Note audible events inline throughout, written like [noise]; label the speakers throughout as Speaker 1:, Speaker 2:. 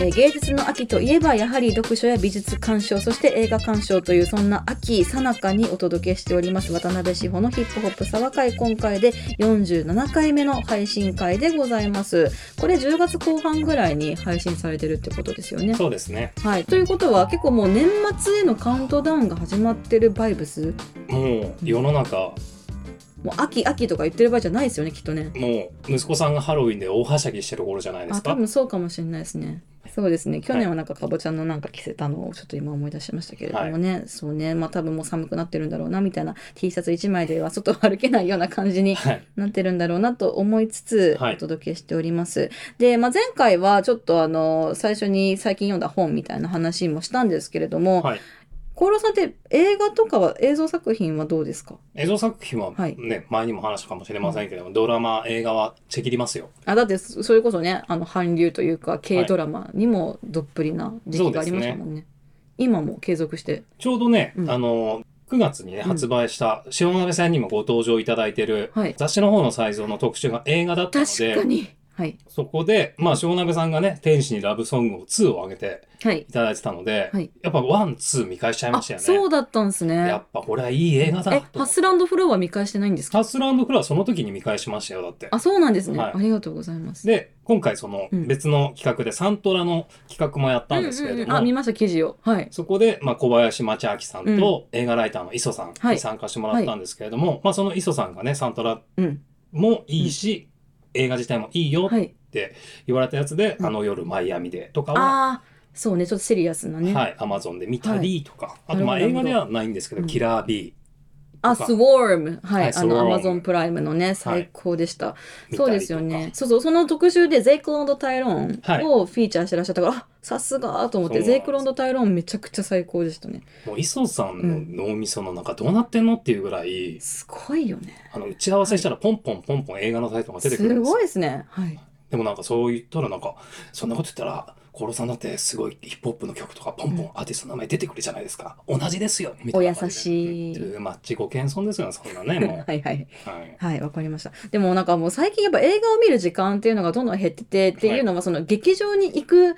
Speaker 1: えー芸術の秋といえばやはり読書や美術鑑賞そして映画鑑賞というそんな秋さなかにお届けしております渡辺志保のヒップホップ沢会今回で47回目の配信会でございます。これ10月後半ぐらいに配信されてるってことですよね。
Speaker 2: そうですね。
Speaker 1: はい。ということは結構もう年末へのカウントダウンが始まってるバイブス？
Speaker 2: もう世の中
Speaker 1: もう秋秋とか言ってる場合じゃないですよねきっとね。
Speaker 2: もう息子さんがハロウィンで大はしゃぎしてる頃じゃないですか？
Speaker 1: あ多分そうかもしれないですね。そうですね。去年はなんかかぼちゃのなんか着せたのをちょっと今思い出しましたけれどもね、そうね。まあ多分もう寒くなってるんだろうなみたいな T シャツ1枚では外を歩けないような感じに
Speaker 2: はい。
Speaker 1: なってるんだろうなと思いつつ
Speaker 2: はい。
Speaker 1: お届けしております。で、まあ、前回はちょっとあの最初に最近読んだ本みたいな話もしたんですけれども、
Speaker 2: はい
Speaker 1: コーロさんって映画とかは映像作品はどうですか？
Speaker 2: 映像作品は
Speaker 1: はい
Speaker 2: ね、前にも話したかもしれませんけども、ドラマ映画はちぎりますよ
Speaker 1: あだってそそれこそねあの韓流というか軽ドラマにもどっぷりな時期がありましたもんね。今も継続して。
Speaker 2: ちょうどね、
Speaker 1: うん
Speaker 2: あの9月にね
Speaker 1: うん
Speaker 2: 発売した塩鍋さんにもご登場いただいてる
Speaker 1: はい。
Speaker 2: 雑誌の方のサイズの特集が映画だったので
Speaker 1: 確かに。はい。
Speaker 2: そこでまあ塩鍋さんがね「天使にラブソング」を2を上げて
Speaker 1: はい。
Speaker 2: いただいてたので、
Speaker 1: はい
Speaker 2: やっぱワンツー見返しちゃいま
Speaker 1: あ、
Speaker 2: したよね
Speaker 1: そうだったんですね。
Speaker 2: やっぱこれはいい映画だ
Speaker 1: え、
Speaker 2: と
Speaker 1: ハスランドフローは見返してないんですか？
Speaker 2: ハスランドフラはその時に見返しましたよだって
Speaker 1: あ、そうなんですね。
Speaker 2: はい
Speaker 1: ありがとうございます。
Speaker 2: で今回その
Speaker 1: うん
Speaker 2: 別の企画でサントラの企画もやったんですけれども、
Speaker 1: うんうんうんあ、見ました、記事を。はい。
Speaker 2: そこで、まあ、小林町明さんと映画ライターの磯さん
Speaker 1: はい
Speaker 2: に参加してもらったんですけれども、まあ、その磯さんがね、サントラ
Speaker 1: うん。
Speaker 2: もいいし、映画自体もいいよっ
Speaker 1: はい。
Speaker 2: て言われたやつで、
Speaker 1: うん。
Speaker 2: あの夜マイアミでとかは、
Speaker 1: そうね、ちょっとシリアスなね。
Speaker 2: はい、アマゾンで見たりとか、あとまあ映画ではないんですけど、
Speaker 1: うん。
Speaker 2: キラー B
Speaker 1: あ、スウォーム。はい。
Speaker 2: はい
Speaker 1: あの、ア
Speaker 2: Swarm
Speaker 1: マゾンプライムのね、最高でした。
Speaker 2: 見
Speaker 1: そうで。すよね。そうそう、その特集でゼイクロンド・タイロン
Speaker 2: はい
Speaker 1: をフィーチャーしてらっしゃったから、あさすがと思って、ゼイクロンド・タイロンめちゃくちゃ最高でしたね。
Speaker 2: もう磯さんの脳みその中どうなってんのっていうぐらい、
Speaker 1: すごいよね。
Speaker 2: あの打ち合わせしたらポンポンポンポン映画のタイトルが出てくるん
Speaker 1: す
Speaker 2: ですよ
Speaker 1: ごいですね。はい。
Speaker 2: でもなんかそう言ったらなんか、そんなこと言ったら、コロさんだってすごいヒップホップの曲とかポンポンアーティストの名前出てくるじゃないですか。同じですよみたいな。
Speaker 1: お優しい
Speaker 2: 言ってるマッチご謙遜ですよね、そんなね、もう。[laughs]
Speaker 1: はいはい。
Speaker 2: はい。
Speaker 1: はい、わかりました。でもなんかもう最近やっぱ映画を見る時間っていうのがどんどん減っててっていうのはその劇場に行く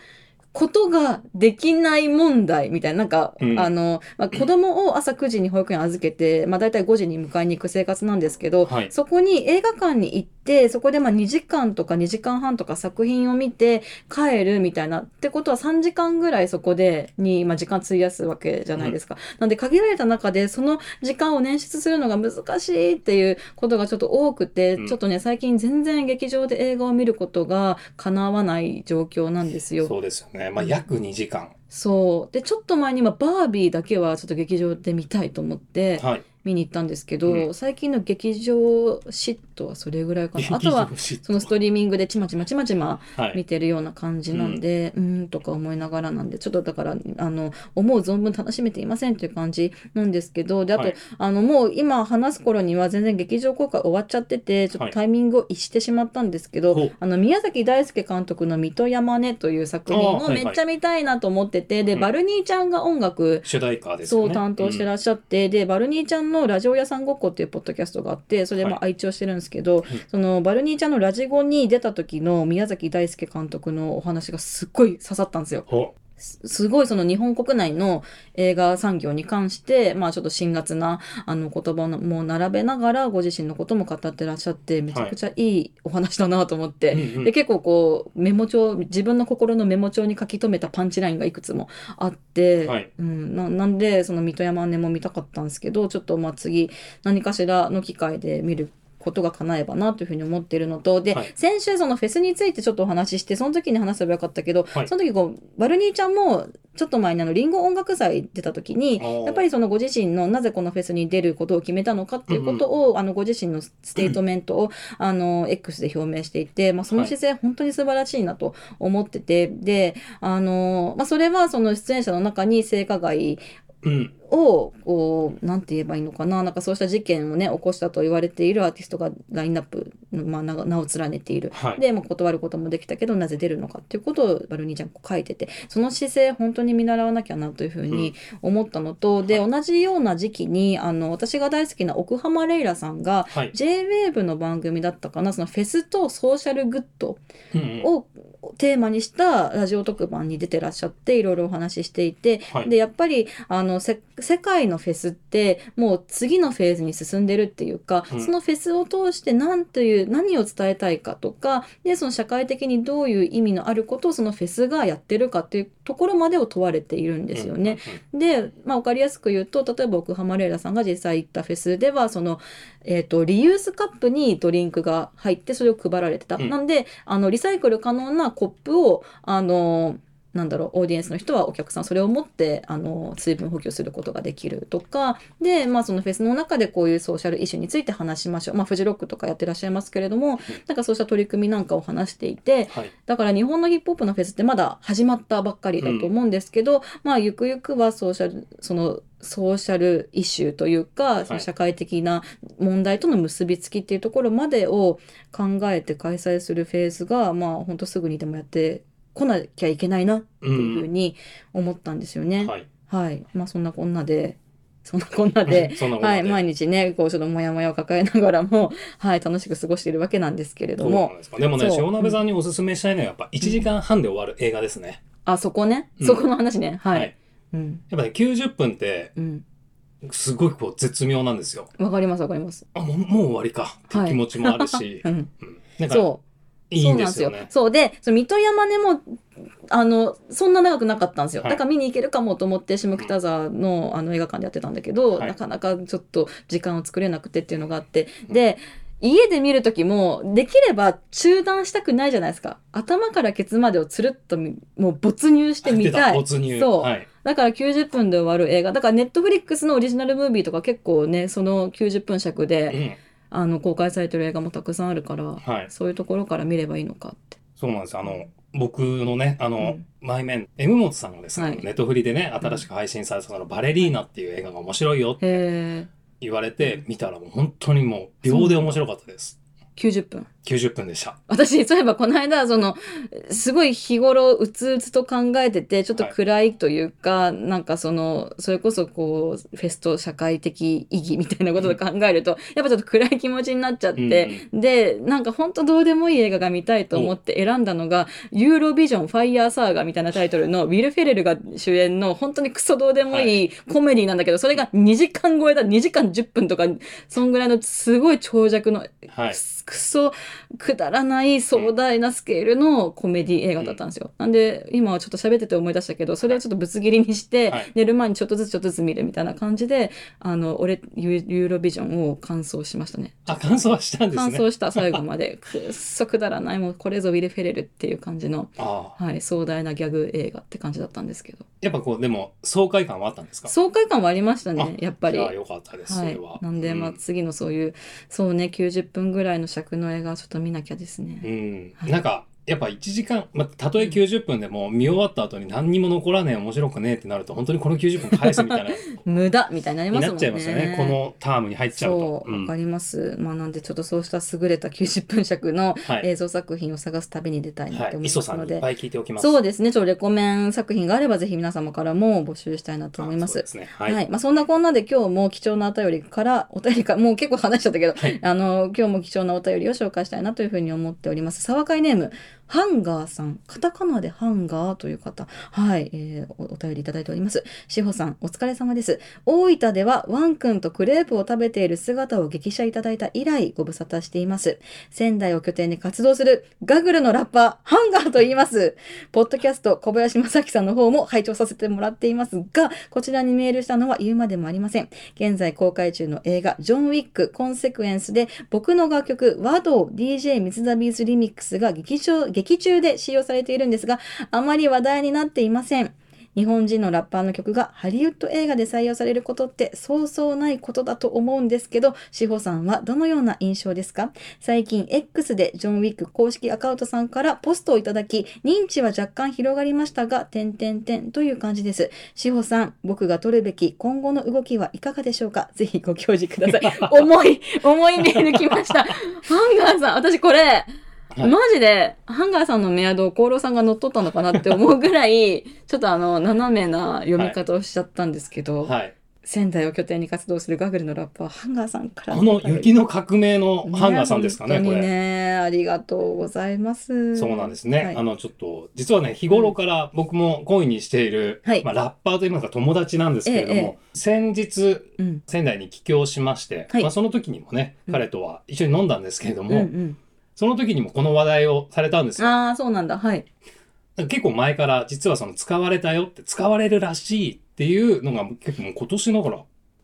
Speaker 1: ことができない問題みたいな、なんか、
Speaker 2: うん
Speaker 1: あの、まあ、子供を朝9時に保育園預けて、まあ大体5時に迎えに行く生活なんですけど、
Speaker 2: はい
Speaker 1: そこに映画館に行って、そこでまあ2時間とか2時間半とか作品を見て帰るみたいな、ってことは3時間ぐらいそこでに、まあ、時間費やすわけじゃないですか。なんで限られた中でその時間を捻出するのが難しいっていうことがちょっと多くて、
Speaker 2: うん
Speaker 1: ちょっとね、最近全然劇場で映画を見ることが叶わない状況なんですよ。
Speaker 2: そうですよね。まあ、約2時間。
Speaker 1: そう。で、ちょっと前に今、バービーだけはちょっと劇場で見たいと思って
Speaker 2: はい。
Speaker 1: 見に行ったんですけど、
Speaker 2: うん。
Speaker 1: 最近の劇場シットはそれぐらいかな。あとは、そのストリーミングでちまちまちまちま
Speaker 2: はい。
Speaker 1: 見てるような感じなんで、うーんとか思いながらなんで、ちょっとだから、あの、思う存分楽しめていませんという感じなんですけど、で、あと、
Speaker 2: はい。
Speaker 1: あの、もう今話す頃には全然劇場公開終わっちゃってて、ちょっとタイミングを逸してしまったんですけど、
Speaker 2: ほう。
Speaker 1: あの、宮崎大輔監督の水戸山根という作品をめっちゃ見たいなと思ってて、で、
Speaker 2: うん。
Speaker 1: バルニーちゃんが音楽、
Speaker 2: 主題歌です
Speaker 1: そう。担当して
Speaker 2: うん
Speaker 1: らっしゃって、でバルニーちゃんのラジオ屋さんごっこっていうポッドキャストがあってそれでまあ愛聴してるんですけど、そのバルニーちゃんのラジゴに出た時の宮崎大輔監督のお話がすっごい刺さったんですよ。
Speaker 2: ほ
Speaker 1: すすごいその日本国内の映画産業に関して、まあちょっと辛辣なあの言葉も並べながらご自身のことも語ってらっしゃってめちゃくちゃいいお話だなと思って、
Speaker 2: うんうん。
Speaker 1: で結構こうメモ帳自分の心のメモ帳に書き留めたパンチラインがいくつもあって、
Speaker 2: はい。
Speaker 1: うん、ななんでその水戸山根も見たかったんですけどちょっとまあ次何かしらの機会で見ることが叶えばなというふうに思っているのとで、
Speaker 2: はい。
Speaker 1: 先週そのフェスについてちょっとお話ししてその時に話せばよかったけど、
Speaker 2: はい。
Speaker 1: その時こう valknee ちゃんもちょっと前にあのりんご音楽祭出た時にやっぱりそのご自身のなぜこのフェスに出ることを決めたのかっていうことを、あのご自身のステートメントを、[clears throat] あの X で表明していて、まあ、その姿勢本当に素晴らしいなと思ってて、であの、まあ、それはその出演者の中に性加害
Speaker 2: うん。
Speaker 1: をこうなんて言えばいいのかななんかそうした事件をね起こしたと言われているアーティストがラインナップの、まあ、名名を連ねている。
Speaker 2: はい。
Speaker 1: で、まあ、断ることもできたけどなぜ出るのかっていうことをバルニーちゃん書いててその姿勢本当に見習わなきゃなというふうに思ったのと、で同じような時期にあの私が大好きな奥浜レイラさんが
Speaker 2: はい。
Speaker 1: JWAVE の番組だったかなそのフェスとソーシャルグッド
Speaker 2: うんうん
Speaker 1: をテーマにしたラジオ特番に出てらっしゃっていろいろお話ししていて、
Speaker 2: はい
Speaker 1: でやっぱりあのせ世界のフェスってもう次のフェーズに進んでるっていうか、
Speaker 2: うん
Speaker 1: そのフェスを通して何という何を伝えたいかとかでその社会的にどういう意味のあることをそのフェスがやってるかっていうところまでを問われているんですよね。で、まあ、分かりやすく言うと例えば奥浜レイラさんが実際行ったフェスではその、えー、とリユースカップにドリンクが入ってそれを配られてた。
Speaker 2: うん
Speaker 1: なんであのリサイクル可能なコップをあのなんだろうオーディエンスの人はお客さんそれを持ってあの水分補給することができるとか。で、まあ、そのフェスの中でこういうソーシャルイシューについて話しましょう、まあ、フジロックとかやってらっしゃいますけれどもなんかそうした取り組みなんかを話していて
Speaker 2: はい。
Speaker 1: だから日本のヒップホップのフェスってまだ始まったばっかりだと思うんですけど、まあゆくゆくはソーシャルそのソーシャルイシューというか、その社会的な問題との結びつきっていうところまでを考えて開催するフェーズがまあ本当すぐにでもやってこなきゃいけないなっていうふうに思ったんですよね。
Speaker 2: はい。
Speaker 1: はい、まあそんなこんなでそんなこんなで [laughs] はい、毎日ねこうちょっとモヤモヤを抱えながらも、[laughs] はい、楽しく過ごしているわけなんですけれども。
Speaker 2: んででもね塩鍋さんにおすすめしたいのはやっぱ1時間半で終わる映画ですね、
Speaker 1: あそこね、
Speaker 2: うん。
Speaker 1: そこの話ね。はい、
Speaker 2: はい。
Speaker 1: うん。
Speaker 2: やっぱね90分って
Speaker 1: うん。
Speaker 2: すごいこう絶妙なんですよ
Speaker 1: わかりますわかります。
Speaker 2: あもうもう終わりかっていう気持ちもあるし、
Speaker 1: うん、
Speaker 2: うんなんか
Speaker 1: そう
Speaker 2: いいんですよね
Speaker 1: そうなんですよ。そうで、その水戸山根も、あの、そんな長くなかったんですよ。
Speaker 2: はい
Speaker 1: だから見に行けるかもと思って、下北沢のあの映画館でやってたんだけど、
Speaker 2: はい
Speaker 1: なかなかちょっと時間を作れなくてっていうのがあって、で、家で見る時も、できれば中断したくないじゃないですか。頭からケツまでをつるっとみもう没入してみ
Speaker 2: 出
Speaker 1: たい。
Speaker 2: 没入
Speaker 1: そう
Speaker 2: はい、
Speaker 1: だから90分で終わる映画。だからネットフリックスのオリジナルムービーとか結構ね、その90分尺で、
Speaker 2: うん
Speaker 1: あの、公開されてる映画もたくさんあるから、
Speaker 2: はい、
Speaker 1: そういうところから見ればいいのかって。
Speaker 2: そうなんです。あの僕のねあの、
Speaker 1: うん。
Speaker 2: 前面 M 本さんがですね、
Speaker 1: はい。
Speaker 2: ネットフリでね新しく配信されたそのバレリーナっていう映画が面白いよって。言われて見たらもう本当にもう秒で面白かったです。
Speaker 1: 90分。
Speaker 2: 90分でした。
Speaker 1: 私、そういえばこの間、その、すごい日頃、うつうつと考えてて、ちょっと暗いというか、なんかその、それこそこう、フェスト社会的意義みたいなことを考えると、やっぱちょっと暗い気持ちになっちゃって、で、なんかほんとどうでもいい映画が見たいと思って選んだのが、ユーロビジョンファイヤーサーガーみたいなタイトルの、ウィル・フェレルが主演の、本当にクソどうでもいいコメディなんだけど、それが2時間超えだ、2時間10分とか、そんぐらいのすごい長尺の
Speaker 2: はい。
Speaker 1: くそくだらない壮大なスケールのコメディ映画だったんですよ。なんで今はちょっと喋ってて思い出したけどそれをちょっとぶつ切りにして、
Speaker 2: はい。
Speaker 1: 寝る前にちょっとずつちょっとずつ見るみたいな感じであの俺ユーロビジョンを完走しましたね。
Speaker 2: あ感想はしたんです
Speaker 1: 完
Speaker 2: ね
Speaker 1: 走した最後まで。くっそくだらないもうこれぞウィル・フェレルっていう感じの、はい、壮大なギャグ映画って感じだったんですけど。
Speaker 2: やっぱこうでも爽快感はあったんですか？
Speaker 1: 爽快感はありましたね
Speaker 2: あ
Speaker 1: やっぱり。
Speaker 2: あ。よかったですそ
Speaker 1: は。い。
Speaker 2: れは、、
Speaker 1: なんで、まあ、
Speaker 2: うん。
Speaker 1: 次のそういうそうね90分ぐらいの尺の映画をちょっと見なきゃですね。
Speaker 2: うん
Speaker 1: はい
Speaker 2: なんかやっぱ1時間、まあ、たとえ90分でも見終わった後に何にも残らねえ面白くねえってなると本当にこの90分返すみたいな。[laughs]
Speaker 1: 無駄みたいになりますもんね。
Speaker 2: になっちゃいますよね。このタームに入っちゃうと。
Speaker 1: そう、わ、
Speaker 2: うん。
Speaker 1: かります。まあなんでちょっとそうした優れた90分尺の
Speaker 2: はい。
Speaker 1: 映像作品を探す旅に出たいな
Speaker 2: はい
Speaker 1: と思い
Speaker 2: 磯
Speaker 1: ますので。
Speaker 2: さんにいっぱい聞いておきます。
Speaker 1: そうですね。ちょっとレコメン作品があればぜひ皆様からも募集したいなと思います。
Speaker 2: は、
Speaker 1: はい。い、まあそんなこんなで今日も貴重なお便りからお便りかもう結構話しちゃったけど、
Speaker 2: はい
Speaker 1: あの今日も貴重なお便りを紹介したいなというふうに思っております。沢会ネームハンガーさん、カタカナでハンガーという方、はい、えーお便りいただいております。しほさん、お疲れ様です。大分ではワン君とクレープを食べている姿を激写いただいた以来ご無沙汰しています。仙台を拠点に活動するガグルのラッパー、ハンガーと言います。ポッドキャスト小林正樹さんの方も拝聴させてもらっていますが、こちらにメールしたのは言うまでもありません。現在公開中の映画、ジョン・ウィック・コンセクエンスで、僕の楽曲、和道 DJ 水田ビーズリミックスが劇場劇中で使用されているんですが、あまり話題になっていません。日本人のラッパーの曲がハリウッド映画で採用されることってそうそうないことだと思うんですけど、志保さんはどのような印象ですか？最近 X でジョン・ウィック公式アカウントさんからポストをいただき、認知は若干広がりましたが、点々点という感じです。志保さん、僕が取るべき今後の動きはいかがでしょうか？ぜひご教示ください。[laughs] 重い、重いメール来ました。[laughs] ハンガーさん、私これ、
Speaker 2: はい。
Speaker 1: マジで、ハンガーさんのメアドを厚労さんが乗っ取ったのかなって思うぐらい、[laughs] ちょっとあの、斜めな読み方をしちゃったんですけど、
Speaker 2: はい。
Speaker 1: 仙台を拠点に活動するガグルのラッパーハンガーさんから
Speaker 2: この雪の革命のハンガーさんですかね、
Speaker 1: ね
Speaker 2: これ。
Speaker 1: ねありがとうございます。
Speaker 2: そうなんですね。
Speaker 1: はい。
Speaker 2: あの、ちょっと、実はね、日頃から僕も恋にしている、
Speaker 1: はい。
Speaker 2: まあ、ラッパーといいますか友達なんですけれども、
Speaker 1: ええ
Speaker 2: 先日、
Speaker 1: うん。
Speaker 2: 仙台に帰郷しまして、
Speaker 1: はい。
Speaker 2: まあ、その時にもね、
Speaker 1: うん
Speaker 2: 彼とは一緒に飲んだんですけれど
Speaker 1: うん
Speaker 2: も、
Speaker 1: うん
Speaker 2: その時にもこの話題をされたんですよ。
Speaker 1: ああそうなんだ。はい。
Speaker 2: 結構前から実はその使われたよって使われるらしいっていうのが結構もう今年だから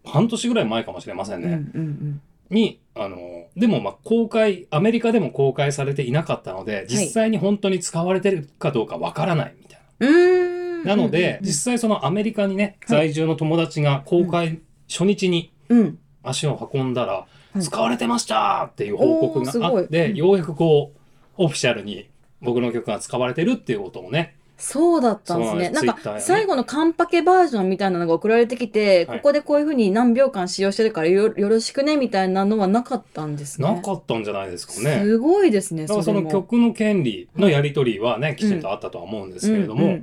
Speaker 2: 半年ぐらい前かもしれません
Speaker 1: うん
Speaker 2: ね。
Speaker 1: うん。
Speaker 2: に、あの、でもまあ公開、アメリカでも公開されていなかったので、実際に本当に使われてるかどうかわからないみたいな。
Speaker 1: うんうーん。
Speaker 2: なので、
Speaker 1: うんうん
Speaker 2: 実際そのアメリカにね、
Speaker 1: はい。
Speaker 2: 在住の友達が公開初日に
Speaker 1: うん。
Speaker 2: 足を運んだら、
Speaker 1: い
Speaker 2: 使われてましたっていう報告があって、ようやくこう、オフィシャルに僕の曲が使われてるっていうことをね、
Speaker 1: そうだったんですね。なんか最後のカンパケバージョンみたいなのが送られてきて、
Speaker 2: はい
Speaker 1: ここでこういうふうに何秒間使用してるからよよろしくねみたいなのはなかったんですね。
Speaker 2: なかったんじゃないですかね。
Speaker 1: すごいですね。
Speaker 2: だからその曲の権利のやり取りはね、きちんとあったとは思うんですけれども、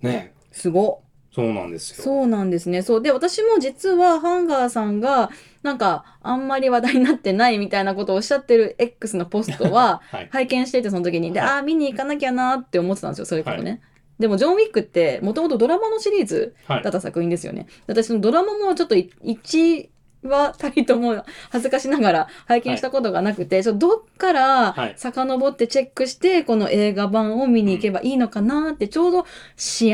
Speaker 2: ね、
Speaker 1: すご
Speaker 2: そうなんですよ。
Speaker 1: そうなんですね。そうで私も実はハンガーさんがなんか、あんまり話題になってないみたいなことをおっしゃってる X のポストは、[laughs] 拝見してて、その時に、
Speaker 2: はい、で、
Speaker 1: ああ、見に行かなきゃなって思ってたんですよ、それこらね。はいでも、ジョン・ウィックって、もともとドラマのシリーズだった作品ですよね。はい、私、ドラマもちょっと1はたりとも恥ずかしながら拝見したことがなくて、はい、どっから遡ってチェックして、この映画版を見に行けばいいのかなってちょうど思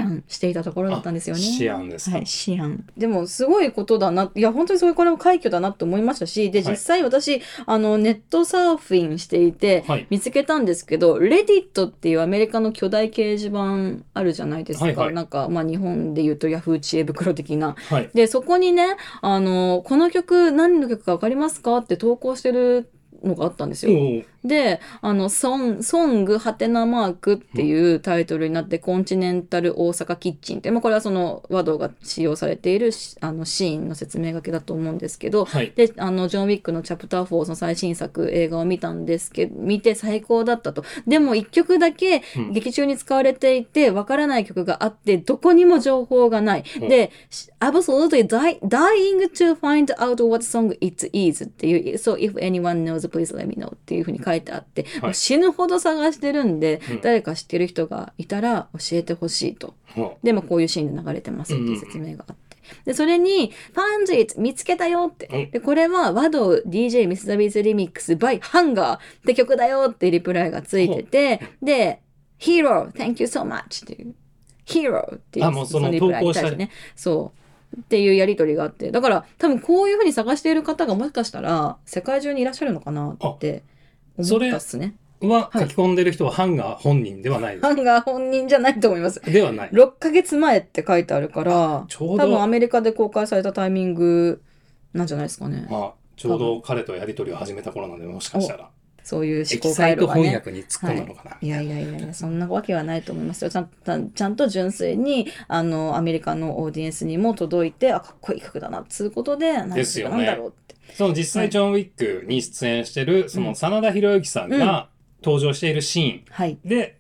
Speaker 1: 案していたところだったんですよね。
Speaker 2: 思案です
Speaker 1: はい、思案。でもすごいことだな、いや本当にそいこれも快挙だなと思いましたし、で、実際私、はい、あのネットサーフィンしていて見つけたんですけど、レディットっていうアメリカの巨大掲示板あるじゃないですか。
Speaker 2: はいはい、
Speaker 1: なんか、まあ日本で言うとヤフー知恵袋的な。
Speaker 2: はい、
Speaker 1: で、そこにね、あの、この曲何の曲か分かりますかって投稿してるのがあったんですよ。で、あの、ソン、ソングハテナマークっていうタイトルになって、コンチネンタル大阪キッチンって、まあこれはその和道が使用されているしあのシーンの説明書きだと思うんですけど、
Speaker 2: はい。
Speaker 1: で、あの、ジョン・ウィックのチャプター4の最新作映画を見たんですけど、見て最高だったと。でも一曲だけ
Speaker 2: うん
Speaker 1: 劇中に使われていて、わからない曲があって、どこにも情報がない。
Speaker 2: うん
Speaker 1: で、absolutely dying to find out what song it is っていう、so if anyone knows, please let me know っていうふうに書いてあって、
Speaker 2: はい
Speaker 1: もう死ぬほど探してるんで、
Speaker 2: うん
Speaker 1: 誰か知ってる人がいたら教えてほしいと。
Speaker 2: ほ
Speaker 1: で、まあ、こういうシーンで流れてますっていう説明があって。で、それに、Found it! 見つけたよって。
Speaker 2: うん
Speaker 1: で、これは、和道 DJ Mr. Beats Remix by Hunger って曲だよってリプライがついてて、で、Hero! Thank you so much! っていう。Hero! っていう
Speaker 2: あもうその
Speaker 1: リプライに対してね。そう。っていうやりとりがあって。だから、多分こういうふうに探している方がもしかしたら、世界中にいらっしゃるのかなって思ったっすね。
Speaker 2: うは
Speaker 1: はい
Speaker 2: 書き込んでる人はハンガー本人ではないです。
Speaker 1: ハンガー本人じゃないと思います。
Speaker 2: ではない。
Speaker 1: 6ヶ月前って書いてあるから、
Speaker 2: ちょう
Speaker 1: 多分ア
Speaker 2: ど、
Speaker 1: メリカで公開されたタイミングなんじゃないですかね。
Speaker 2: まあ、ちょうど彼とやり取りを始めた頃なんで、もしかしたら、
Speaker 1: そういう
Speaker 2: エ
Speaker 1: 思考回路がね。
Speaker 2: 翻訳に突っ込んだのかな。
Speaker 1: いやいやいやいや、そんなわけはないと思いますよ。ちゃんと、ちゃんと純粋に、あの、アメリカのオーディエンスにも届いて、あ、かっこいい曲だな、つうことで、何
Speaker 2: ですよね
Speaker 1: なんだろうって。
Speaker 2: その実際ジョン・ウィックに出演してる、その真田広之さんが登場しているシーン
Speaker 1: はい。
Speaker 2: で、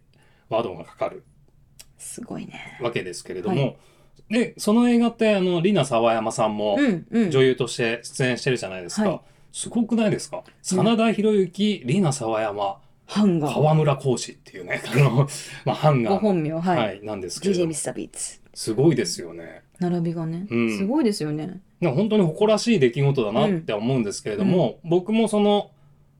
Speaker 2: ワードがかかる
Speaker 1: すごいね。
Speaker 2: わけですけれども、
Speaker 1: は
Speaker 2: で、その映画って、あの、リナ沢山さんも
Speaker 1: うん、うん。
Speaker 2: 女優として出演してるじゃないですか。
Speaker 1: はい
Speaker 2: すごくないですか？真田広之、リナ沢山、
Speaker 1: ハンガー。
Speaker 2: 河村講師っていうね、[laughs] あの、まあ、ハンガー、
Speaker 1: ご本名、は。
Speaker 2: はいい、なんですけれど
Speaker 1: DJ
Speaker 2: も
Speaker 1: Mr. Beats。
Speaker 2: すごいですよね。
Speaker 1: 並びがね、
Speaker 2: うん
Speaker 1: すごいですよね。
Speaker 2: 本当に誇らしい出来事だなって思うんですけれども、僕もその、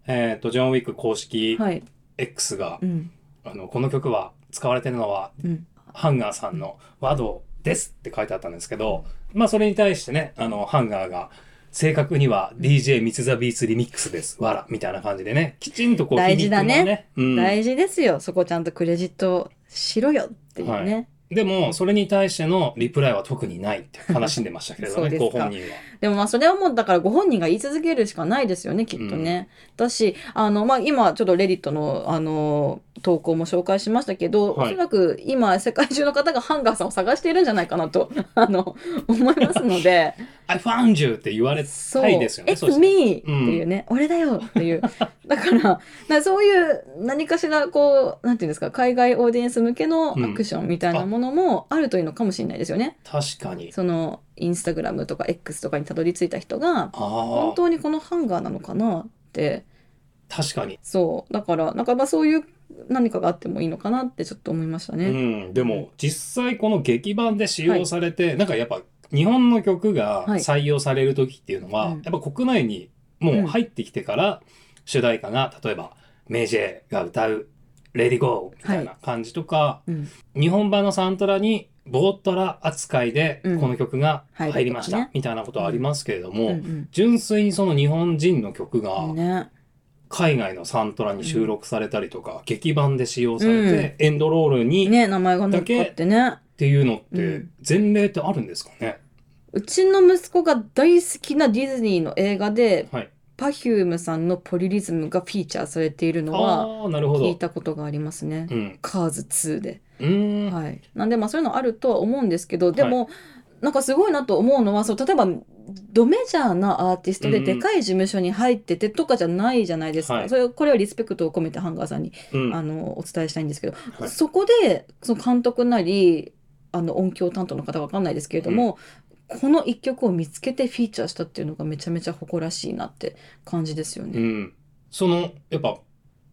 Speaker 2: えっ、と、ジョン・ウィック公式
Speaker 1: はい。
Speaker 2: X が、
Speaker 1: うん。
Speaker 2: あの、この曲は使われてるのは、
Speaker 1: うん。
Speaker 2: ハンガーさんの和道ですって書いてあったんですけど、まあそれに対してね、あの、ハンガーが、正確には DJ ミツザビーツリミックスです。わら。みたいな感じでね、きちんとこう、
Speaker 1: 大事だね。
Speaker 2: うん。
Speaker 1: 大事ですよ。そこちゃんとクレジットしろよっていうね。
Speaker 2: はでも、それに対してのリプライは特にないって悲しんでましたけれどね、[laughs] ご本人は。
Speaker 1: でもまあそれはもうだからご本人が言い続けるしかないですよね、きっとね。だし、あの、まあ今ちょっとレディットのあの、投稿も紹介しましたけど、
Speaker 2: はい
Speaker 1: おそらく今世界中の方がハンガーさんを探しているんじゃないかなと、[laughs] あの、思いますので、[laughs]
Speaker 2: I found you って言われ
Speaker 1: そう、
Speaker 2: たいですよね。
Speaker 1: It's
Speaker 2: そして
Speaker 1: me! っていうね、俺だよっていう。[laughs] だから、だからそういう何かしらこう、なんていうんですか、海外オーディエンス向けのアクションみたいなものもあるといいのかもしれないですよね。
Speaker 2: 確かに。
Speaker 1: その、インスタグラムとか X とかにたどり着いた人が、
Speaker 2: あ
Speaker 1: 本
Speaker 2: あ、
Speaker 1: 当にこのハンガーなのかなって、
Speaker 2: 確かに。
Speaker 1: そう。だから、なんかまあそういう何かがあってもいいのかなってちょっと思いました
Speaker 2: う
Speaker 1: ね。
Speaker 2: ん。でも、実際この劇版で使用されて、なんかやっぱ日本の曲が
Speaker 1: はい。
Speaker 2: 採用される時っていうのは、
Speaker 1: うん。
Speaker 2: やっぱ国内にもう入ってきてから、主題歌が、例えば、メジェーが歌う、レディゴーみたいな感じとか、
Speaker 1: うん。
Speaker 2: 日本版のサントラにボートラ扱いで
Speaker 1: うん。
Speaker 2: この曲が入りました、みたいなことはありますけれども、
Speaker 1: うん
Speaker 2: 純粋にその日本人の曲
Speaker 1: う
Speaker 2: が。海外のサントラに収録されたりとか、劇版で使用されて、エンドロールにっ
Speaker 1: ね、名前が乗っかってね。
Speaker 2: ていうのって
Speaker 1: うん
Speaker 2: 前例ってあるんですかね、
Speaker 1: うちの息子が大好きなディズニーの映画で、
Speaker 2: はい。
Speaker 1: Perfume さんのポリリズムがフィーチャーされているのは聞い
Speaker 2: ど。
Speaker 1: たことがありますね。
Speaker 2: うん。
Speaker 1: カーズ2で。
Speaker 2: うーん。
Speaker 1: はい。なんでまあそういうのあるとは思うんですけど、でも、なんかすごいなと思うのは、そう、例えば、ドメジャーなアーティストで
Speaker 2: うん
Speaker 1: でかい事務所に入っててとかじゃないじゃないですか。
Speaker 2: はい
Speaker 1: それこれはリスペクトを込めてハンガーさんに、
Speaker 2: うん。
Speaker 1: あのお伝えしたいんですけど、
Speaker 2: はい
Speaker 1: そこでその監督なりあの音響担当の方わかんないですけれども、この一曲を見つけてフィーチャーしたっていうのがめちゃめちゃ誇らしいなって感じですよね。
Speaker 2: うん。その、やっぱ、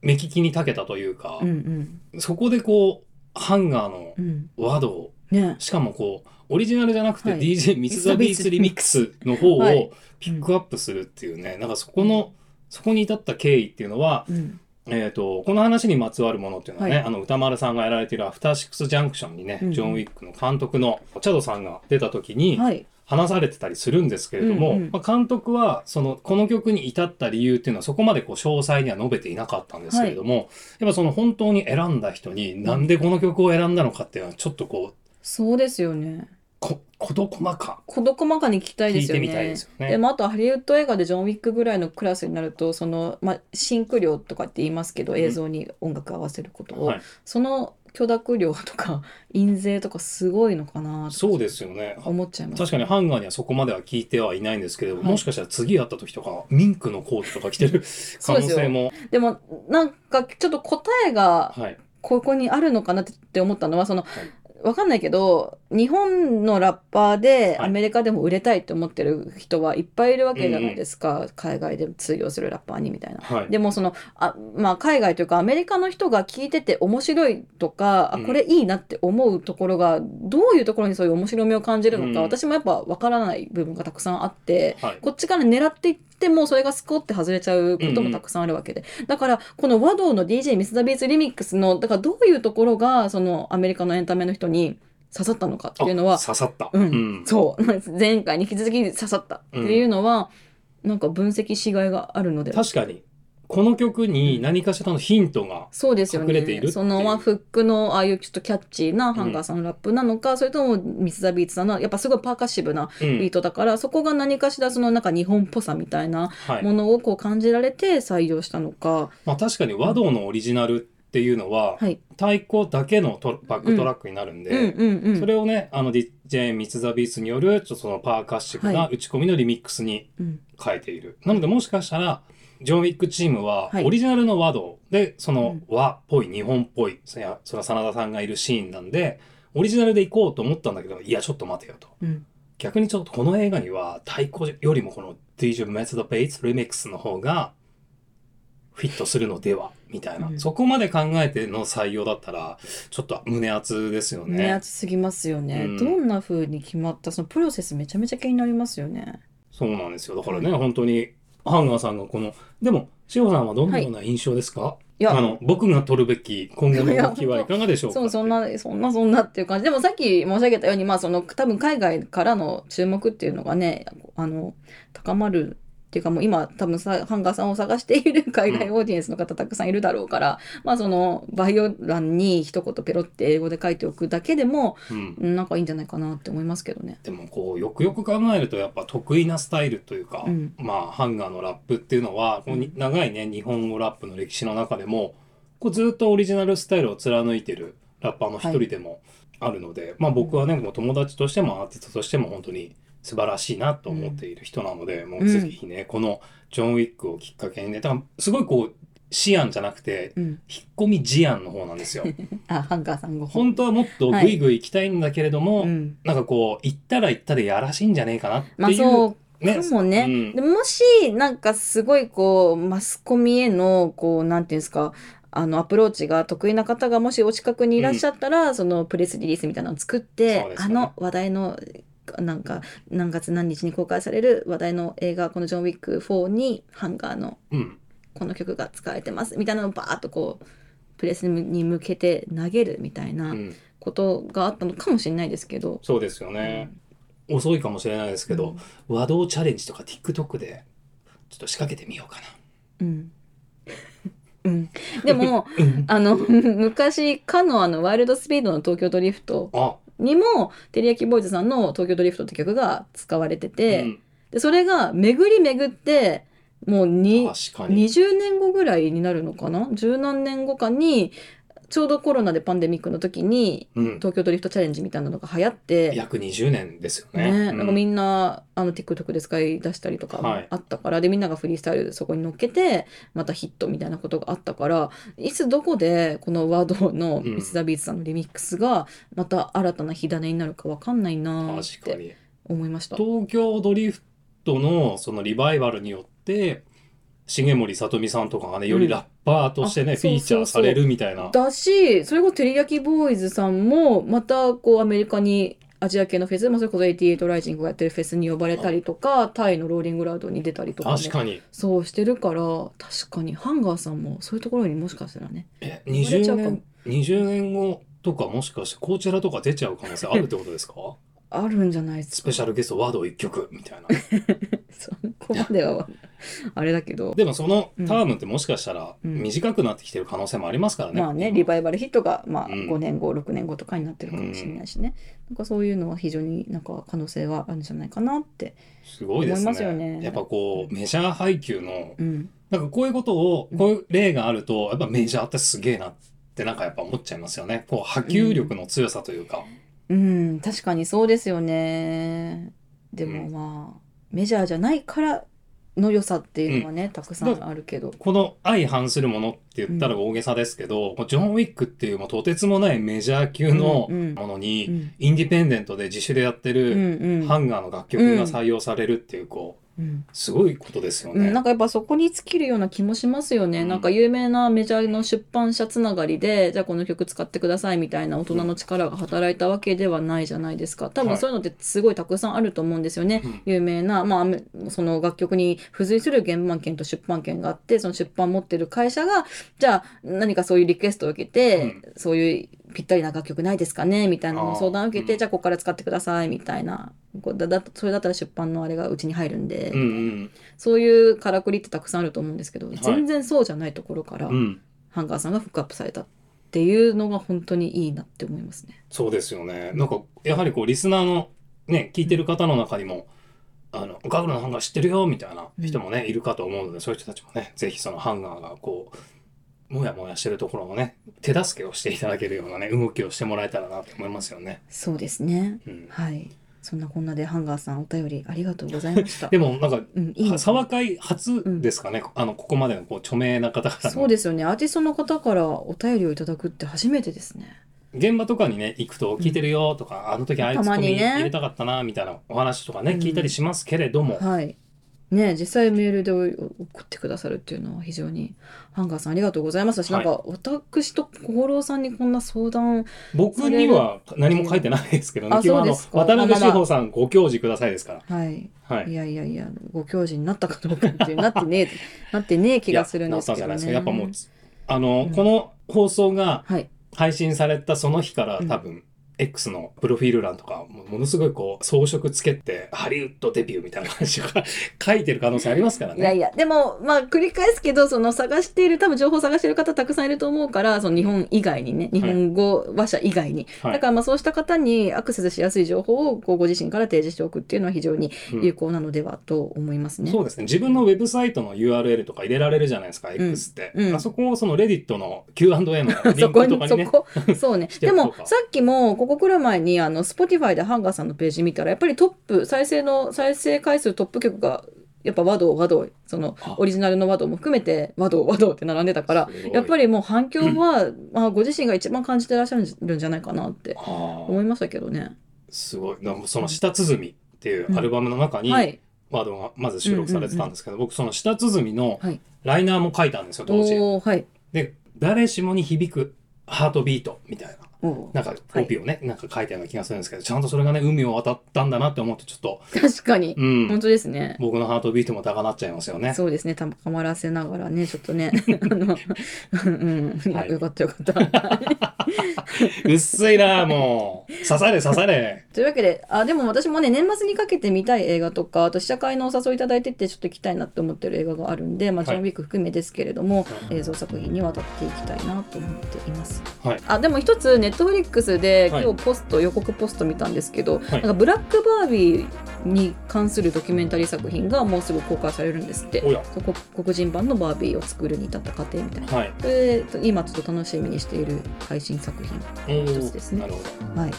Speaker 2: 目利きに長けたというか、
Speaker 1: うんうん
Speaker 2: そこでこう、ハンガーの
Speaker 1: うん。
Speaker 2: 和道、
Speaker 1: ね。
Speaker 2: しかもこう、オリジナルじゃなくて
Speaker 1: はい。
Speaker 2: DJ ミスザビーツリミックスの方
Speaker 1: はい。
Speaker 2: をピックアップするっていうね、なんかそこの、そこに至った経緯っていうのは、
Speaker 1: うん。
Speaker 2: えっ、と、この話にまつわるものっていうのはね、
Speaker 1: はい。
Speaker 2: あの、歌丸さんがやられているアフターシックスジャンクションにね、
Speaker 1: うん。
Speaker 2: ジョン・ウィックの監督のチャドさんが出た時に
Speaker 1: はい。
Speaker 2: 話されてたりするんですけれども、
Speaker 1: うんうん。
Speaker 2: まあ、監督は、その、この曲に至った理由っていうのはそこまでこう詳細には述べていなかったんですけれども、やっぱその本当に選んだ人になんでこの曲を選んだのかっていうのはちょっとこう、
Speaker 1: そうですよね。
Speaker 2: こ、事細か
Speaker 1: 事細かに聞きたいですよ
Speaker 2: てみたいですよね。
Speaker 1: でもあとハリウッド映画でジョン・ウィックぐらいのクラスになるとその、まあ、シンク量とかって言いますけど
Speaker 2: ん
Speaker 1: 映像に音楽合わせることを、
Speaker 2: はい
Speaker 1: その許諾量とか [laughs] 印税とかすごいのかなと
Speaker 2: そうですよね。
Speaker 1: 思っちゃいます。
Speaker 2: 確かにハンガーにはそこまでは聞いてはいないんですけれども、
Speaker 1: はい
Speaker 2: もしかしたら次会った時とか、ミンクのコートとか着てる [laughs] 可能性も。
Speaker 1: でもなんかちょっと答えが
Speaker 2: はい。
Speaker 1: ここにあるのかなって思ったのはその、
Speaker 2: い
Speaker 1: わかんないけど日本のラッパーで
Speaker 2: はい
Speaker 1: アメリカでも売れたいって思ってる人はいっぱいいるわけじゃないですか、海外で通用するラッパーにみたいな。
Speaker 2: はい。
Speaker 1: でもそのあ、まあ、海外というかアメリカの人が聞いてて面白いとか、あ
Speaker 2: うん
Speaker 1: これいいなって思うところがどういうところにそういう面白みを感じるのか、
Speaker 2: うん
Speaker 1: 私もやっぱ分からない部分がたくさんあって
Speaker 2: はい。
Speaker 1: こっちから狙っていってもそれがスコって外れちゃうこともたくさんあるわけで、だからこの和道の DJ ミス・ザ・ビーツ・リミックスのだからどういうところがそのアメリカのエンタメの人に刺さったのかっていうのは
Speaker 2: あ刺さった。
Speaker 1: うん。そう。[laughs] 前回に引き続き刺さったっていうのは、なんか分析しがいがあるので。
Speaker 2: 確かに、この曲に何かしらのヒントが、
Speaker 1: そうですよね。
Speaker 2: 隠れているっていう
Speaker 1: そのまあフックのああいうちょっとキャッチーな HUNGER さんのラップなのか、それとも Mitsu the Beats さんのやっぱすごいパーカッシブな
Speaker 2: うん
Speaker 1: ビートだから、そこが何かしらそのなんか日本っぽさみたいな
Speaker 2: はい。
Speaker 1: ものをこう感じられて採用したのか。
Speaker 2: まあ確かに和道のオリジナルっていうのは、
Speaker 1: はい。
Speaker 2: 太鼓だけのトバックトラックになるんで、
Speaker 1: うんうんうん。
Speaker 2: それをね、あの DJ ミツザビーツによる、ちょっとそのパーカッシブな
Speaker 1: は
Speaker 2: 打ち込みのリミックスに
Speaker 1: うん
Speaker 2: 変えている。なのでもしかしたら、ジョン・ウィックチームは
Speaker 1: はい。
Speaker 2: オリジナルの和道で、その和っぽい、日本っぽい、それは真田さんがいるシーンなんで、オリジナルで行こうと思ったんだけど、いや、ちょっと待てよと。
Speaker 1: うん。
Speaker 2: 逆にちょっとこの映画には太鼓よりもこの DJ メツザ・ベイツリミックスの方がフィットするのではみたいな、
Speaker 1: うん。
Speaker 2: そこまで考えての採用だったらちょっと胸熱ですよね。
Speaker 1: ね熱すぎますよね、
Speaker 2: うん。
Speaker 1: どんな風に決まったそのプロセスめちゃめちゃ気になりますよね。
Speaker 2: そうなんですよ。だからね、本当にハンガーさんがこのでも志保さんはどのような印象ですか、
Speaker 1: い。や。
Speaker 2: あの僕が取るべき今後の動きはいかがでしょうか？[laughs]
Speaker 1: そうそんなそんなそんなっていう感じ。でもさっき申し上げたようにまあその多分海外からの注目っていうのがねあの高まるっていうかもう今多分さハンガーさんを探している海外オーディエンスの方たくさんいるだろうから、まあそのバイオ欄に一言ペロって英語で書いておくだけでも
Speaker 2: うん、
Speaker 1: うんなんかいいんじゃないかなって思いますけどね。
Speaker 2: でもこうよくよく考えるとやっぱ得意なスタイルというか、
Speaker 1: うん。
Speaker 2: まあハンガーのラップっていうのはこうに長いね日本語ラップの歴史の中でもこうずっとオリジナルスタイルを貫いてるラッパーの一人でもあるので、まあ僕はねもう友達としてもアーティストとしても本当に素晴らしいなと思っている人なので、も
Speaker 1: う
Speaker 2: うんぜひね、このジョン・ウィックをきっかけにね、だからすごいこう、思案じゃなくて、
Speaker 1: うん。
Speaker 2: 引っ込み思案の方なんですよ。[laughs]
Speaker 1: あ、ハンガーさんご
Speaker 2: 本当はもっとグイグイ行きたいんだけれども、
Speaker 1: うん。
Speaker 2: なんかこう、行ったら行ったでやらしいんじゃねえかなっていう。
Speaker 1: まあそう
Speaker 2: ね
Speaker 1: かもね。
Speaker 2: うん
Speaker 1: でもし、なんかすごいこう、マスコミへの、こう、なんていうんですか、あの、アプローチが得意な方がもしお近くにいらっしゃったら、そのプレスリリースみたいなのを作って、
Speaker 2: ね
Speaker 1: あの話題の、なんか、何月何日に公開される話題の映画、このジョン・ウィック4に、ハンガーの
Speaker 2: うん。
Speaker 1: この曲が使われてます、みたいなのをバーッとこう、プレスに向けて投げるみたいな
Speaker 2: うん。
Speaker 1: ことがあったのかもしれないですけど、
Speaker 2: そうですよね。遅いかもしれないですけど、和道チャレンジとか TikTok でちょっと仕掛けてみようか
Speaker 1: うん。[laughs] うん、でも
Speaker 2: な。
Speaker 1: あの [laughs] 昔かのあのワイルドスピードの東京ドリフト
Speaker 2: あ、
Speaker 1: にもテリヤキボーイズさんの東京ドリフトって曲が使われてて、
Speaker 2: うん
Speaker 1: でそれが巡り巡ってもうに
Speaker 2: 確かに。
Speaker 1: 20年後ぐらいになるのかな？十何年後かにちょうどコロナでパンデミックの時に
Speaker 2: うん。
Speaker 1: 東京ドリフトチャレンジみたいなのが流行って、
Speaker 2: 約20年ですよね。
Speaker 1: ね、
Speaker 2: うん
Speaker 1: なんかみんなあの TikTok で使い出したりとかあったから、でみんながフリースタイルでそこに乗っけてまたヒットみたいなことがあったからいつどこでこのワードの
Speaker 2: うん
Speaker 1: ミス・ザ・ビーツさんのリミックスがまた新たな火種になるかわかんないなーって。思いました。
Speaker 2: 東京ドリフトのそのリバイバルによって、重森さとみさんとかがね、よりラッパーとしてね、
Speaker 1: あ
Speaker 2: フィーチャーされるみたいな。
Speaker 1: だしそれこそテリヤキボーイズさんもまたこうアメリカにアジア系のフェス、まあ、それこそ88ライジングがやってるフェスに呼ばれたりとかタイのローリングラウドに出たりとかも
Speaker 2: 確かに。
Speaker 1: そうしてるから確かにハンガーさんもそういうところにもしかしたらね
Speaker 2: え、
Speaker 1: 呼ばれちゃ
Speaker 2: 20
Speaker 1: うかも
Speaker 2: 年、20年後とかもしかしてこちらとか出ちゃう可能性あるってことですか？
Speaker 1: あるんじゃないですか
Speaker 2: スペシャルゲストワード1曲みたいな。[laughs]
Speaker 1: そこまではあれだけど
Speaker 2: でもそのタームってもしかしたら
Speaker 1: うん
Speaker 2: 短くなってきてる可能性もありますからね。
Speaker 1: まあねリバイバルヒットが、まあ、
Speaker 2: うん
Speaker 1: 5年後6年後とかになってるかもしれないしね、なんかそういうのは非常になんか可能性はあるんじゃないかなって
Speaker 2: すごいです
Speaker 1: 思いますよ
Speaker 2: ね。
Speaker 1: ね
Speaker 2: やっぱこう、メジャー配給の、
Speaker 1: うん
Speaker 2: なんかこういうことを、こういう例があると、やっぱメジャーってすげえなってなんかやっぱ思っちゃいますよね。こう、波及力の強さというか。
Speaker 1: うん確かにそうですよね。でもまあ、メジャーじゃないからの良さっていうのはね、たくさんあるけど。
Speaker 2: この相反するものって言ったら大げさですけど、もうジョン・ウィックっていうもうとてつもないメジャー級のものに、
Speaker 1: うん。
Speaker 2: インディペンデントで自主でやって
Speaker 1: うん
Speaker 2: る
Speaker 1: うん。
Speaker 2: ハンガーの楽曲が採用されるっていう、こう、
Speaker 1: うん
Speaker 2: すごいことですよね。
Speaker 1: うん、なんかやっぱそこに尽きるような気もしますよね、
Speaker 2: うん。
Speaker 1: なんか有名なメジャーの出版社つながりでじゃあこの曲使ってくださいみたいな大人の力が働いたわけではないじゃないですか。多
Speaker 2: はい。
Speaker 1: 分そういうのってすごいたくさんあると思うんですよね、
Speaker 2: うん。
Speaker 1: 有名な、まあその楽曲に付随する原版権と出版権があってその出版持ってる会社がじゃあ何かそういうリクエストを受けて、そういうぴったりな楽曲ないですかね？みたいなのを相談を受けて、じゃあここから使ってください。みたいな。こうだだそれだったら出版のあれがうちに入るんで、
Speaker 2: うんうん。
Speaker 1: そういうからくりってたくさんあると思うんですけど、
Speaker 2: い。
Speaker 1: 全然そうじゃないところから、
Speaker 2: うん。
Speaker 1: ハンガーさんがフックアップされたっていうのが本当にいいなって思いますね。
Speaker 2: そうですよね。なんか、やはりこう、リスナーのね、聞いてる方の中にも、あの、ガウルのハンガー知ってるよみたいな人もね、いるかと思うので、そういう人たちもね、ぜひそのハンガーがこう、もやもやしてるところのね、手助けをしていただけるようなね、動きをしてもらえたらなと思いますよね。
Speaker 1: そうですね。
Speaker 2: うん。
Speaker 1: はい。そんなこんなでハンガーさんお便りありがとうございました。
Speaker 2: でもなんか、
Speaker 1: うん、いいの
Speaker 2: 沢会初ですかね、あの、ここまでのこう著名な方からの。
Speaker 1: そうですよね。アーティストの方からお便りをいただくって初めてですね。
Speaker 2: 現場とかにね、行くと聞いてるよとか、あの時あいつコ入れたかったな、みたいなお話とかね、
Speaker 1: うん
Speaker 2: 聞いたりしますけれども、
Speaker 1: はい。ね実際メールで送ってくださるっていうのは非常にハンガーさんありがとうございます。し、
Speaker 2: はい。
Speaker 1: なんか私と小郎さんにこんな相談
Speaker 2: 僕には何も書いてないですけどね、
Speaker 1: あ
Speaker 2: 基本あの
Speaker 1: そうですか。
Speaker 2: 渡辺志保さんご教示くださいですから。
Speaker 1: はい。
Speaker 2: はい。
Speaker 1: いやいやいや、ご教授になったかどうかっていう、なってねえ、[laughs] なってねえ気がするんですけどね。
Speaker 2: いやなっぱもう、あの、
Speaker 1: うん
Speaker 2: この放送が
Speaker 1: はい。
Speaker 2: 配信されたその日から
Speaker 1: うん。
Speaker 2: 多分、X のプロフィール欄とか、もものすごいこう、装飾つけて、ハリウッドデビューみたいな感じが書いてる可能性ありますからね。
Speaker 1: いやいや、でも、まあ、繰り返すけど、その探している、多分情報を探している方たくさんいると思うから、その日本以外にね、日本語話者以外に。
Speaker 2: はい
Speaker 1: だから、まあ、そうした方にアクセスしやすい情報を、こう、ご自身から提示しておくっていうのは非常に
Speaker 2: うん
Speaker 1: 有効なのではと思いますね。
Speaker 2: そうですね。自分のウェブサイトの URL とか入れられるじゃないですか、X って。
Speaker 1: うん
Speaker 2: あそこをそのレディットの Q&A のリンクとかにね。
Speaker 1: そこ、そうね。[laughs]
Speaker 2: して
Speaker 1: でも、さっきも、こここ来る前にあの Spotify でハンガーさんのページ見たらやっぱりトップ再生の再生回数トップ曲がやっぱ和道和道その
Speaker 2: あ
Speaker 1: オリジナルの和道も含めて和道和道って並んでたからやっぱりもう反響は、まあ、ご自身が一番感じてらっしゃるんじゃないかなって
Speaker 2: あ
Speaker 1: 思いましたけどね。
Speaker 2: すごい。なんかその下鼓っていうアルバムの中に、
Speaker 1: はい、
Speaker 2: ワードがまず収録されてたんですけど、僕その下鼓の
Speaker 1: はい
Speaker 2: ライナーも書いたんですよ、当時。
Speaker 1: はい
Speaker 2: で、誰しもに響くハートビートみたいな。なんか、帯をね、なんか書いたような気がするんですけど、ちゃんとそれがね、海を渡ったんだなって思って、ちょっと、
Speaker 1: 確かに、
Speaker 2: うん
Speaker 1: 本。当ですね。
Speaker 2: 僕のハートビートも高鳴っちゃいますよね。
Speaker 1: そうですね、たまらせながらね、ちょっとね、[laughs] あの、うん、うん
Speaker 2: はい
Speaker 1: よかったよかった。[laughs]
Speaker 2: 薄いなもう。刺され刺され。
Speaker 1: というわけで、あ、でも私もね、年末にかけて見たい映画とか、あと試写会のお誘いいただいてて、ちょっと行きたいなって思ってる映画があるんで、まあ、ジョン・ウィック含めですけれども、映像作品にわたっていきたいなと思っています。
Speaker 2: はい
Speaker 1: あ、でも一つ、ネットフリックスで、
Speaker 2: はい
Speaker 1: 今日ポスト、予告ポスト見たんですけど、
Speaker 2: い
Speaker 1: なんかブラックバービーに関するドキュメンタリー作品がもうすぐ公開されるんですって。黒人版のバービーを作るに至った過程みたいな。
Speaker 2: はい。
Speaker 1: そ今ちょっと楽しみにしている配信作品。
Speaker 2: お
Speaker 1: 一つですね。はい。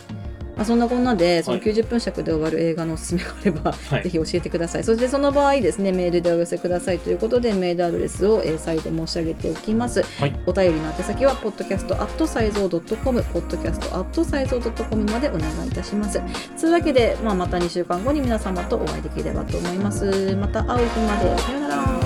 Speaker 1: まあ、そんなこんなで、その
Speaker 2: はい
Speaker 1: 90分尺で終わる映画のおすすめがあれば、
Speaker 2: はい
Speaker 1: ぜひ教えてください。そしてその場合ですね、メールでお寄せくださいということで、メールアドレスを、えー再度申し上げておきます。
Speaker 2: はい。
Speaker 1: お便りの宛先は、podcast.sizeo.com、podcast.sizeo.com までお願いいたします。というわけで、まあ、また2週間後に皆様とお会いできればと思います。また会う日まで、さようなら。